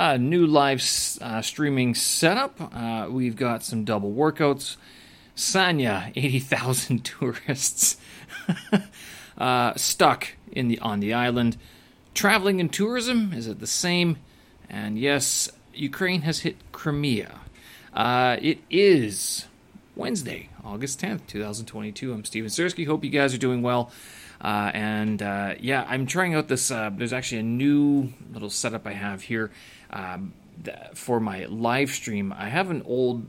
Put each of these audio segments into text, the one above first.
Uh, new live uh, streaming setup. Uh, we've got some double workouts. Sanya, 80,000 tourists uh, stuck in the on the island. Traveling and tourism is it the same? And yes, Ukraine has hit Crimea. Uh, it is Wednesday, August 10th, 2022. I'm Steven Sersky. Hope you guys are doing well. Uh, and uh, yeah, I'm trying out this. Uh, there's actually a new little setup I have here um, for my live stream. I have an old.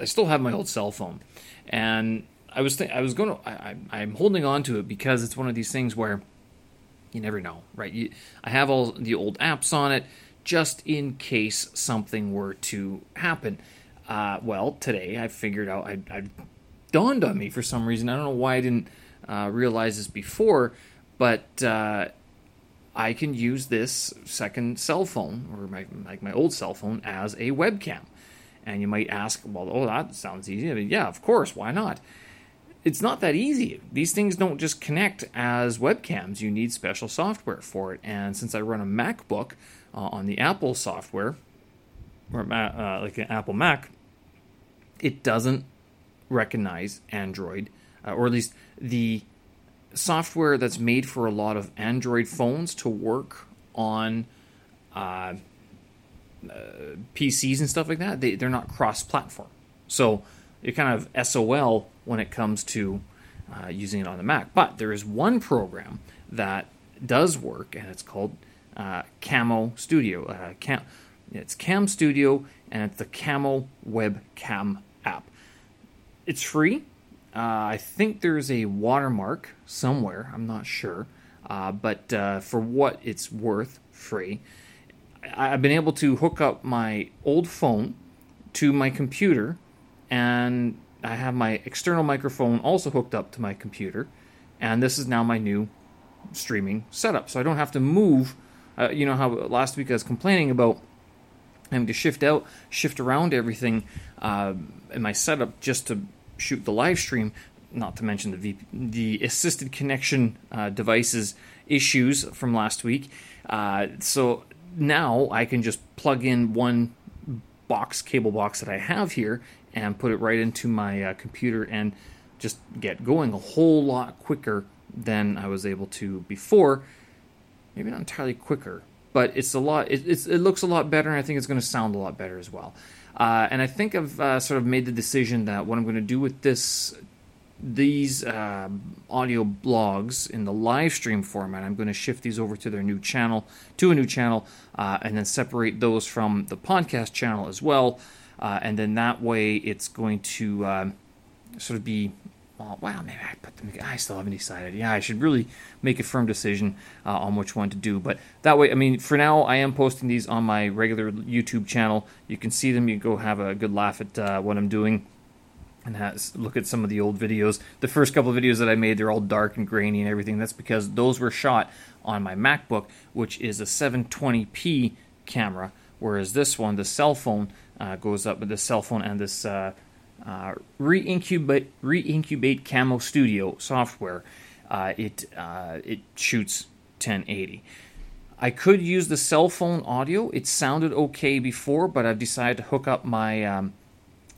I still have my old cell phone, and I was th- I was going to. I, I'm holding on to it because it's one of these things where you never know, right? You, I have all the old apps on it just in case something were to happen. Uh, well, today I figured out. I, I dawned on me for some reason. I don't know why I didn't uh, realize this before, but uh, I can use this second cell phone or my like my old cell phone as a webcam. And you might ask, well, oh, that sounds easy. I mean, yeah, of course, why not? It's not that easy. These things don't just connect as webcams. You need special software for it. And since I run a MacBook uh, on the Apple software, or uh, like an Apple Mac, it doesn't recognize Android, uh, or at least the software that's made for a lot of Android phones to work on uh, uh, PCs and stuff like that. They, they're not cross platform. So you're kind of SOL when it comes to uh, using it on the Mac. But there is one program that does work, and it's called uh, Camo Studio. Uh, Cam, it's Cam Studio, and it's the Camo Webcam app. It's free. Uh, I think there's a watermark somewhere. I'm not sure. Uh, but uh, for what it's worth, free. I, I've been able to hook up my old phone to my computer, and I have my external microphone also hooked up to my computer, and this is now my new streaming setup. So I don't have to move. Uh, you know how last week I was complaining about having to shift out, shift around everything uh, in my setup just to shoot the live stream, not to mention the v- the assisted connection uh, devices issues from last week. Uh, so now I can just plug in one box cable box that I have here and put it right into my uh, computer and just get going a whole lot quicker than I was able to before. Maybe not entirely quicker, but it's a lot. It, it looks a lot better, and I think it's going to sound a lot better as well. Uh, and I think I've uh, sort of made the decision that what I'm going to do with this these uh, audio blogs in the live stream format, I'm going to shift these over to their new channel, to a new channel, uh, and then separate those from the podcast channel as well. Uh, and then that way, it's going to um, sort of be well, wow, maybe I put them. I still haven't decided. Yeah, I should really make a firm decision uh, on which one to do. But that way, I mean, for now, I am posting these on my regular YouTube channel. You can see them. You go have a good laugh at uh, what I'm doing, and has, look at some of the old videos. The first couple of videos that I made, they're all dark and grainy and everything. That's because those were shot on my MacBook, which is a 720p camera, whereas this one, the cell phone, uh, goes up with the cell phone and this uh, uh, reincubate reincubate Camo Studio software. Uh, it uh, it shoots 1080. I could use the cell phone audio. It sounded okay before, but I've decided to hook up my um,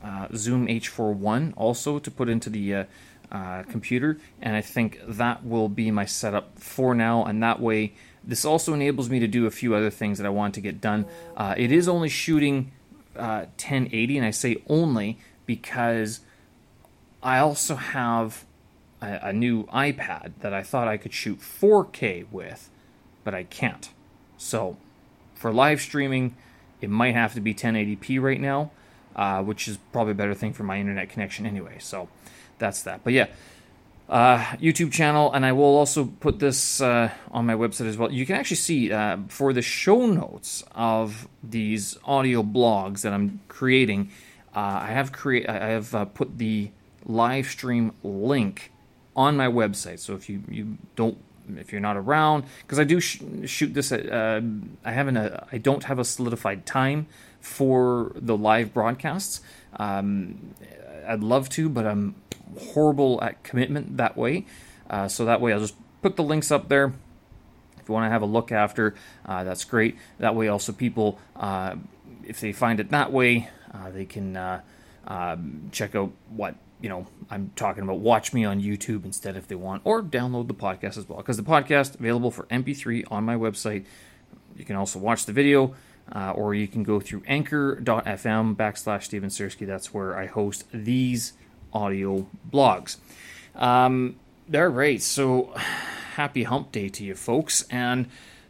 uh, Zoom H4one also to put into the uh, uh, computer, and I think that will be my setup for now. And that way, this also enables me to do a few other things that I want to get done. it is only shooting 1080, and I say only because I also have a, a, new iPad that I thought I could shoot 4K with, but I can't. So for live streaming, it might have to be 1080p right now, uh, which is probably a better thing for my internet connection anyway. So that's that. But yeah, uh, YouTube channel, and I will also put this uh, on my website as well. You can actually see uh, for the show notes of these audio blogs that I'm creating uh, I have create I have uh, put the live stream link on my website. So if you, you don't if you're not around because I do sh- shoot this at uh, I haven't a, I don't have a solidified time for the live broadcasts. Um, I'd love to, but I'm horrible at commitment that way. Uh, so that way I'll just put the links up there If you want to have a look after, uh, that's great. That way, also people, uh, if they find it that way, uh, they can uh, um, check out what you know I'm talking about. Watch me on YouTube instead if they want, or download the podcast as well because the podcast available for MP3 on my website. You can also watch the video. Uh, or you can go through anchor.fm backslash Steven Sersky. That's where I host these audio blogs. Um, all right, so happy hump day to you folks. And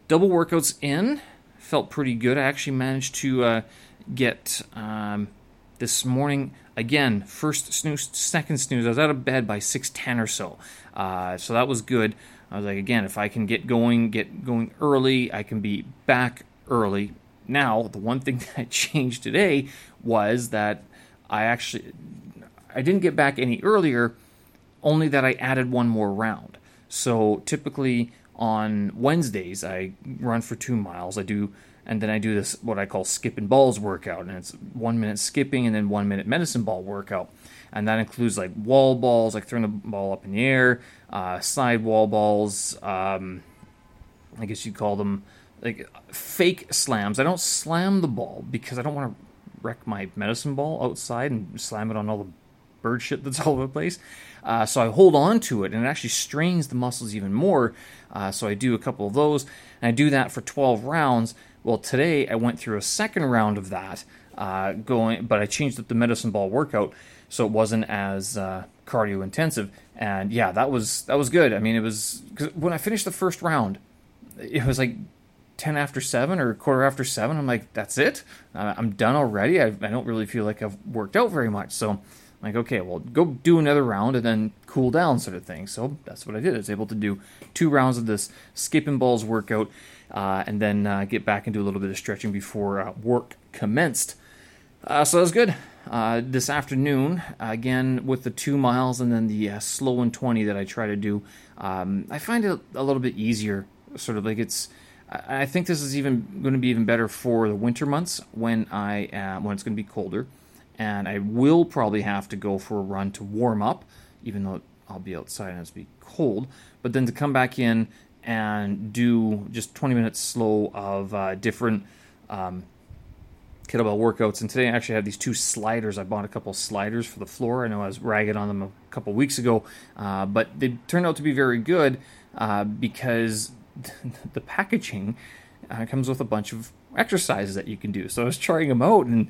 double workouts in felt pretty good. I actually managed to uh, get um, this morning again first snooze, second snooze. I was out of bed by six ten or so, uh, so that was good. I was like, again, if I can get going, get going early, I can be back early. Now, the one thing that I changed today was that I actually I didn't get back any earlier, only that I added one more round. So typically on Wednesdays, I run for two miles. I do, and then I do this what I call skipping balls workout, and it's one minute skipping and then one minute medicine ball workout, and that includes like wall balls, like throwing the ball up in the air, uh, side wall balls. Um, I guess you'd call them like fake slams. I don't slam the ball because I don't want to wreck my medicine ball outside and slam it on all the bird shit that's all over the place. Uh, so I hold on to it, and it actually strains the muscles even more. Uh, so I do a couple of those, and I do that for 12 rounds. Well, today I went through a second round of that, uh, going, but I changed up the medicine ball workout so it wasn't as uh, cardio intensive. And yeah, that was that was good. I mean, it was cause when I finished the first round, it was like 10 after 7 or quarter after 7 i'm like that's it i'm done already I, I, don't really feel like i've worked out very much so like, okay, well, go do another round and then cool down, sort of thing. So that's what I did. I was able to do two rounds of this skipping balls workout uh, and then uh, get back and do a little bit of stretching before uh, work commenced. Uh, so that was good. Uh, this afternoon, again, with the two miles and then the uh, slow and 20 that I try to do, um, I find it a little bit easier. Sort of like it's. I think this is even going to be even better for the winter months when I when it's going to be colder and I will probably have to go for a run to warm up, even though I'll be outside and it's be cold. But then to come back in and do just 20 minutes slow of uh, different um, kettlebell workouts. And today I actually have these two sliders. I bought a couple sliders for the floor. I know I was ragged on them a couple weeks ago, uh, but they turned out to be very good uh, because the packaging uh, comes with a bunch of exercises that you can do. So I was trying them out and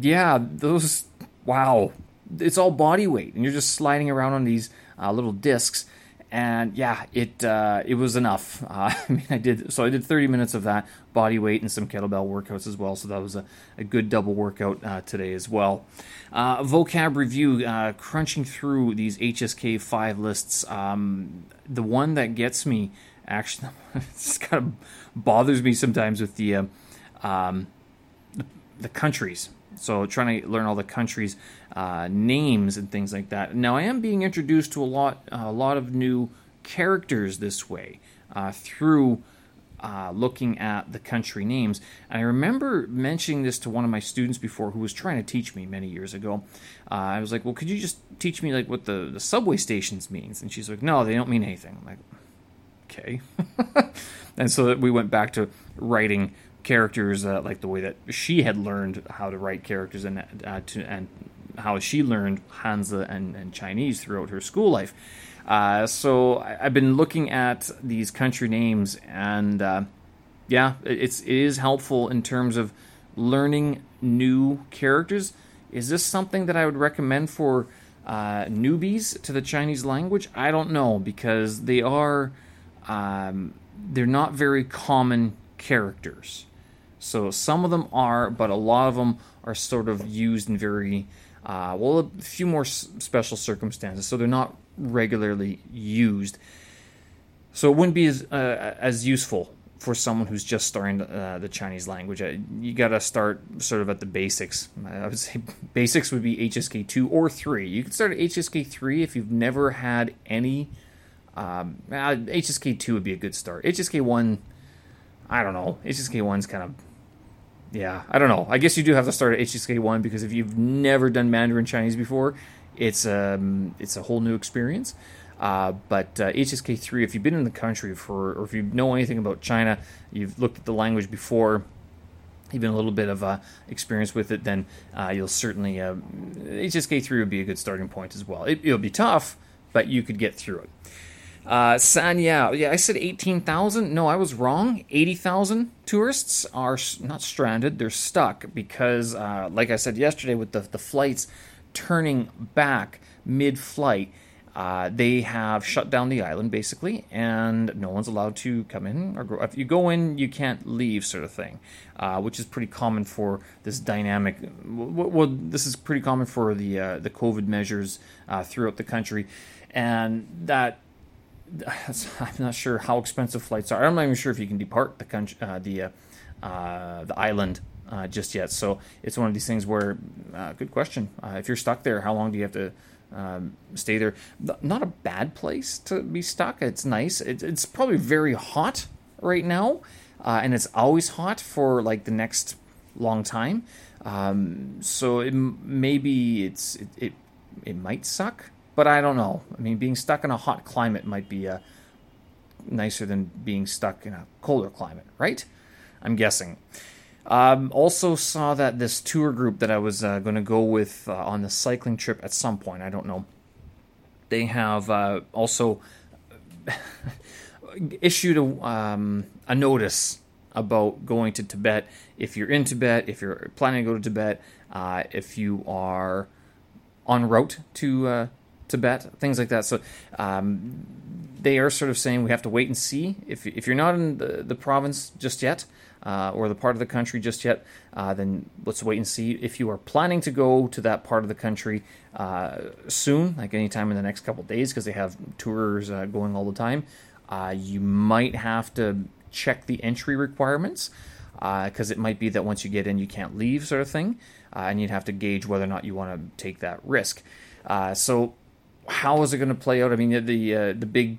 yeah, those wow, it's all body weight, and you're just sliding around on these uh, little discs. And yeah, it uh, it was enough. Uh, I mean, I did so I did 30 minutes of that body weight and some kettlebell workouts as well. So that was a, a good double workout uh, today as well. Uh, vocab review, uh, crunching through these HSK five lists. Um, the one that gets me actually, this kind of bothers me sometimes with the um, the, the countries so trying to learn all the countries' uh, names and things like that. Now I am being introduced to a lot, a lot of new characters this way uh, through uh, looking at the country names. And I remember mentioning this to one of my students before, who was trying to teach me many years ago. Uh, I was like, "Well, could you just teach me like what the, the subway stations means?" And she's like, "No, they don't mean anything." I'm like, "Okay." and so we went back to writing characters uh, like the way that she had learned how to write characters and uh, to, and how she learned Hanzi and, and Chinese throughout her school life. Uh, so I, have been looking at these country names, and uh, yeah, it's it is helpful in terms of learning new characters. Is this something that I would recommend for uh, newbies to the Chinese language? I don't know because they are um, they're not very common characters. So some of them are, but a lot of them are sort of used in very uh, well, a few more s- special circumstances. So they're not regularly used. So it wouldn't be as uh, as useful for someone who's just starting uh, the Chinese language. Uh, you got to start sort of at the basics. I would say basics would be HSK two or three. You can start at HSK three if you've never had any. Um, HSK uh, two would be a good start. HSK one, I don't know. HSK one's kind of yeah, I don't know. I guess you do have to start at HSK one because if you've never done Mandarin Chinese before, it's um it's a whole new experience. Uh, but uh, HSK3, if you've been in the country for, or if you know anything about China, you've looked at the language before, even a little bit of uh, experience with it, then uh, you'll certainly uh, HSK3 would be a good starting point as well. It, will be tough, but you could get through it. Uh, Sanya, yeah, I said 18,000. No, I was wrong. 80,000 tourists are not stranded, they're stuck because, uh, like I said yesterday, with the, the flights turning back mid flight, uh, they have shut down the island basically, and no one's allowed to come in or go. If you go in, you can't leave, sort of thing, uh, which is pretty common for this dynamic. Well, this is pretty common for the uh, the COVID measures uh, throughout the country, and that I'm not sure how expensive flights are. I'm not even sure if you can depart the country, uh, the uh, uh, the island uh, just yet. So it's one of these things where, uh, good question. If you're stuck there, how long do you have to um, stay there? Not a bad place to be stuck. It's nice. It, it's probably very hot right now, and it's always hot for like the next long time. Um, so it, maybe it's it, it it might suck but I don't know. I mean, being stuck in a hot climate might be uh, nicer than being stuck in a colder climate, right? I'm guessing. Um, also saw that this tour group that I was uh, going to go with uh, on the cycling trip at some point. I don't know. They have uh, also issued a, um, a notice about going to Tibet. If you're in Tibet, if you're planning to go to Tibet, uh, if you are en route to uh, Tibet, things like that. So um, they are sort of saying we have to wait and see. If, if you're not in the, the province just yet, uh, or the part of the country just yet, uh, then let's wait and see. If you are planning to go to that part of the country uh, soon, like anytime in the next couple days, because they have tours uh, going all the time, uh, you might have to check the entry requirements because uh, it might be that once you get in, you can't leave, sort of thing, and you'd have to gauge whether or not you want to take that risk. so how is it going to play out? I mean, the uh, the big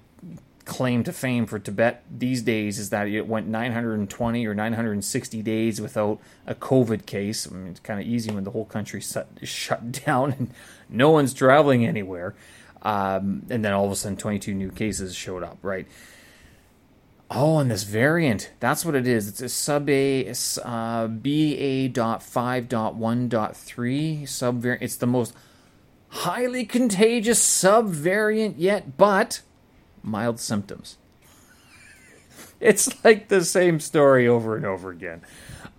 claim to fame for Tibet these days is that it went 920 or 960 days without a COVID case. I mean, it's kind of easy when the whole country shut, shut down and no one's traveling anywhere. Um, and then all of a sudden, 22 new cases showed up, right? Oh, and this variant, that's what it is. It's a sub A, uh, BA.5.1.3 subvariant. It's the most highly contagious subvariant yet, but mild symptoms. It's like the same story over and over again.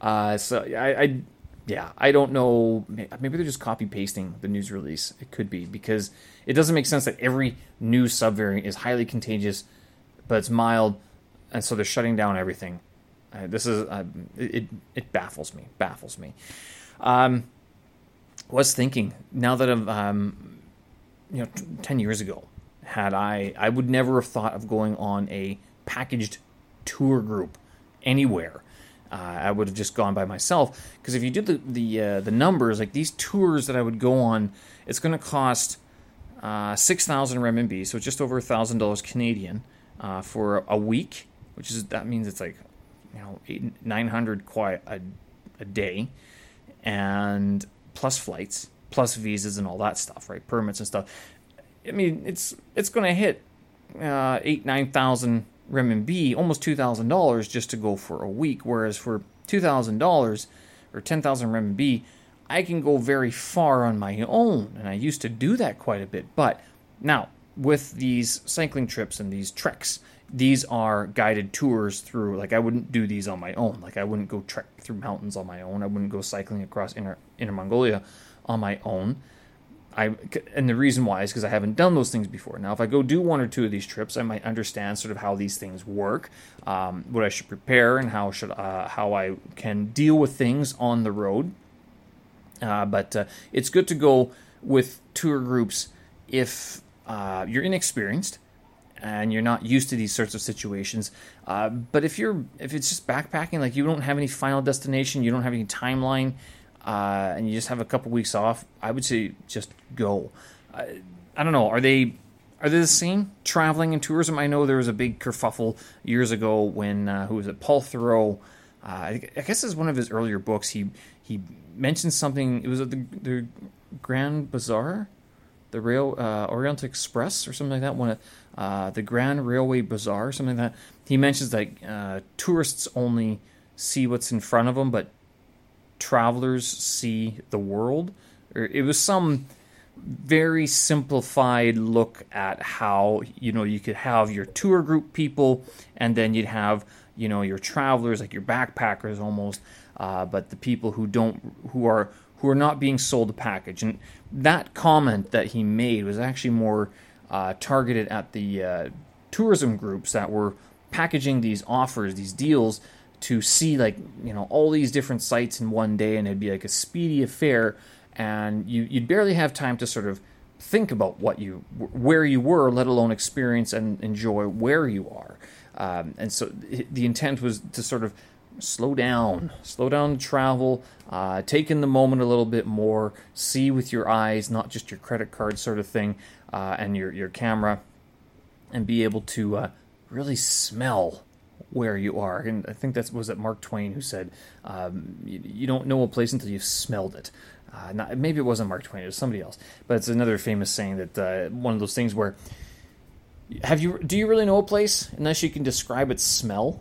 Uh, so I, I, yeah, I don't know. Maybe they're just copy pasting the news release. It could be because it doesn't make sense that every new subvariant is highly contagious, but it's mild, and so they're shutting down everything. Uh, this is uh, it. It baffles me. Baffles me. Um, was thinking now that I'm, um, you know, t- ten years ago, had I, I would never have thought of going on a packaged tour group anywhere. Uh, I would have just gone by myself because if you did the the uh, the numbers, like these tours that I would go on, it's going to cost uh, six thousand RMB, so just over thousand dollars Canadian uh, for a week, which is that means it's like you know eight nine hundred kuai a, a day, and plus flights, plus visas and all that stuff, right? Permits and stuff. I mean, it's it's going to hit uh, eight nine thousand renminbi, almost two thousand dollars just to go for a week. Whereas for two thousand dollars or ten thousand renminbi, I can go very far on my own, and I used to do that quite a bit. But now with these cycling trips and these treks, these are guided tours through like i wouldn't do these on my own like i wouldn't go trek through mountains on my own i wouldn't go cycling across inner, inner mongolia on my own. I and the reason why is because i haven't done those things before. Now if i go do one or two of these trips i might understand sort of how these things work um, what i should prepare and how should uh, how i can deal with things on the road. Uh, but uh, it's good to go with tour groups if uh, you're inexperienced and you're not used to these sorts of situations. Uh, but if you're if it's just backpacking, like you don't have any final destination, you don't have any timeline, uh, and you just have a couple weeks off, I would say just go. Uh, I don't know. Are they are they the same traveling and tourism? I know there was a big kerfuffle years ago when uh, who was it? Paul Theroux. Uh, I, I guess it's one of his earlier books. He he mentioned something. It was at the, the Grand Bazaar the rail uh, Orient Express or something like that. One of uh, the Grand Railway Bazaar, something like that. He mentions that uh, tourists only see what's in front of them, but travelers see the world. It was some very simplified look at how you know you could have your tour group people, and then you'd have you know your travelers like your backpackers almost, uh, but the people who don't who are who are not being sold a package. And that comment that he made was actually more uh, targeted at the uh, tourism groups that were packaging these offers, these deals to see like you know all these different sites in one day, and it'd be like a speedy affair, and you you'd barely have time to sort of think about what you where you were, let alone experience and enjoy where you are. Um, and so the intent was to sort of slow down, slow down travel, uh, take in the moment a little bit more, see with your eyes, not just your credit card sort of thing, uh, and your your camera, and be able to uh, really smell where you are. And I think that was it Mark Twain who said, um, you, you, don't know a place until you've smelled it." Uh, not, maybe it wasn't Mark Twain; it was somebody else. But it's another famous saying that uh, one of those things where have you do you really know a place unless you can describe its smell?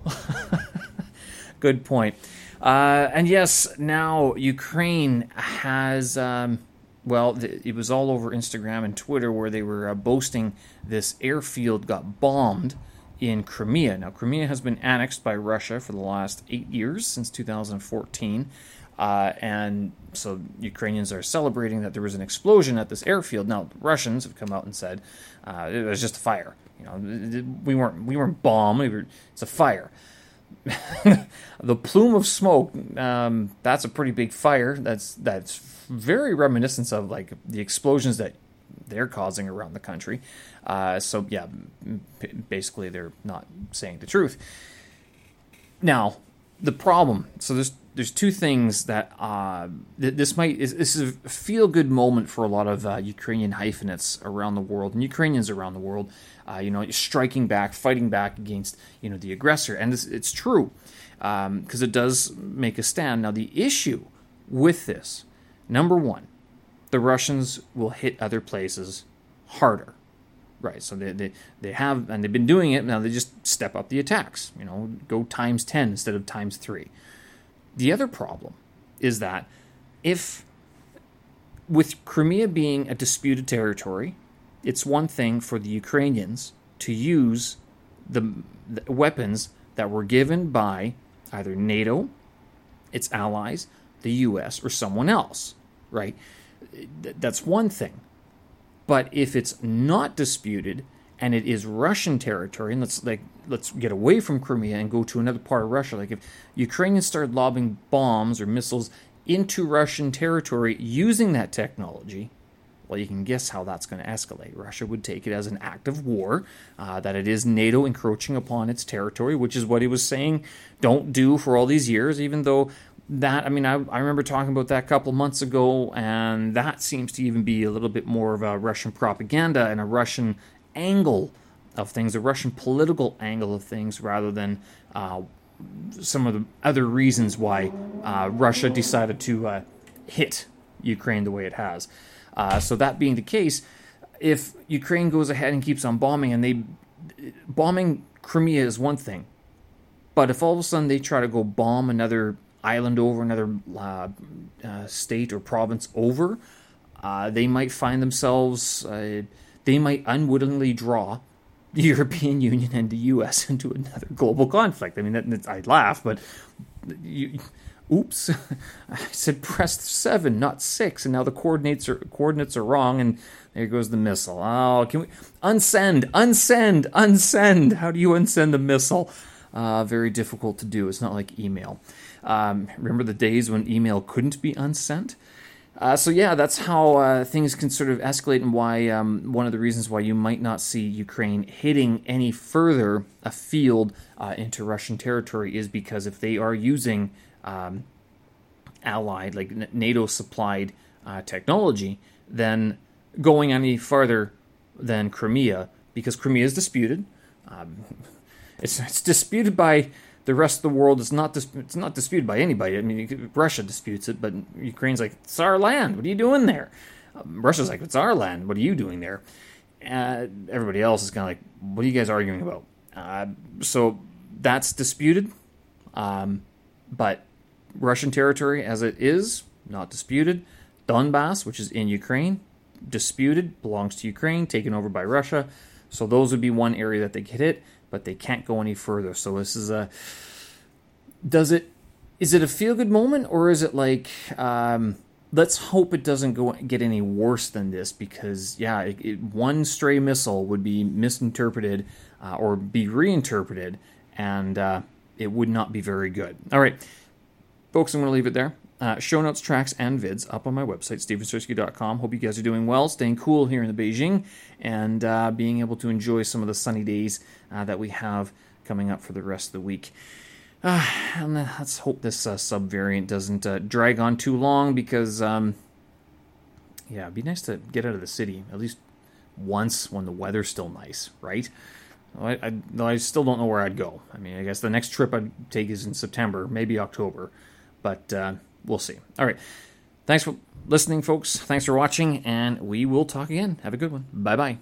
Good point. Uh, and yes, now Ukraine has. Um, well, it was all over Instagram and Twitter where they were uh, boasting this airfield got bombed in Crimea. Now, Crimea has been annexed by Russia for the last eight years, since 2014. Uh, and so Ukrainians are celebrating that there was an explosion at this airfield. Now, Russians have come out and said uh, it was just a fire. You know, we weren't we weren't bombed. We were, it's a fire. the plume of smoke. Um, that's a pretty big fire. That's that's very reminiscent of like the explosions that they're causing around the country. Uh, so yeah, basically they're not saying the truth. Now, the problem. So there's there's two things that uh, this might is, this is a feel good moment for a lot of uh, Ukrainian hyphenates around the world and Ukrainians around the world. Uh, you know, striking back, fighting back against you know the aggressor, and this, it's true because um, it does make a stand. Now the issue with this, number one, the Russians will hit other places harder. Right, so they, they, they have, and they've been doing it, now they just step up the attacks, you know, go times 10 instead of times 3. The other problem is that if, with Crimea being a disputed territory, it's one thing for the Ukrainians to use the, the weapons that were given by either NATO, its allies, the US, or someone else, right? That's one thing. But if it's not disputed and it is Russian territory, and let's like let's get away from Crimea and go to another part of Russia. Like if Ukrainians started lobbing bombs or missiles into Russian territory using that technology, well, you can guess how that's going to escalate. Russia would take it as an act of war, uh, that it is NATO encroaching upon its territory, which is what he was saying don't do for all these years, even though that I mean I, I remember talking about that a couple months ago, and that seems to even be a little bit more of a Russian propaganda and a Russian angle of things, a Russian political angle of things, rather than uh, some of the other reasons why uh, Russia decided to uh, hit Ukraine the way it has. Uh, so that being the case, if Ukraine goes ahead and keeps on bombing, and they bombing Crimea is one thing, but if all of a sudden they try to go bomb another island over, another uh, uh, state or province over, uh, they might find themselves, uh, they might unwittingly draw the European Union and the U.S. into another global conflict. I mean, that, I laugh, but you, oops, I said press seven, not six, and now the coordinates are coordinates are wrong, and there goes the missile. Oh, can we unsend, unsend, unsend? How do you unsend a missile? Uh, very difficult to do. It's not like email. Um, remember the days when email couldn't be unsent? Uh, so yeah, that's how uh, things can sort of escalate, and why um, one of the reasons why you might not see Ukraine hitting any further afield uh, into Russian territory is because if they are using um, allied, like NATO supplied uh, technology, then going any farther than Crimea, because Crimea is disputed. Um, it's, it's disputed by the rest of the world is not dis- it's not disputed by anybody. I mean, Russia disputes it, but Ukraine's like it's our land. What are you doing there? Um, Russia's like, it's our land. What are you doing there? Uh, everybody else is kind of like, what are you guys arguing about? Uh, so that's disputed. Um, but Russian territory as it is, not disputed. Donbass, which is in Ukraine, disputed, belongs to Ukraine, taken over by Russia. So those would be one area that they could hit, but they can't go any further. So this is a. Does it? Is it a feel good moment, or is it like? Um, let's hope it doesn't go get any worse than this because yeah, it, it, one stray missile would be misinterpreted uh, or be reinterpreted, and uh, it would not be very good. All right, folks, I'm going to leave it there. Uh, show notes, tracks, and vids up on my website, stevensersky.com. Hope you guys are doing well, staying cool here in the Beijing, and uh, being able to enjoy some of the sunny days uh, that we have coming up for the rest of the week. Uh, and let's hope this uh, sub variant doesn't uh, drag on too long because, um, yeah, it'd be nice to get out of the city at least once when the weather's still nice, right? I, I, I still don't know where I'd go. I mean, I guess the next trip I'd take is in September, maybe October, but we'll see. All right. Thanks for listening, folks. Thanks for watching, and we will talk again. Have a good one. Bye bye.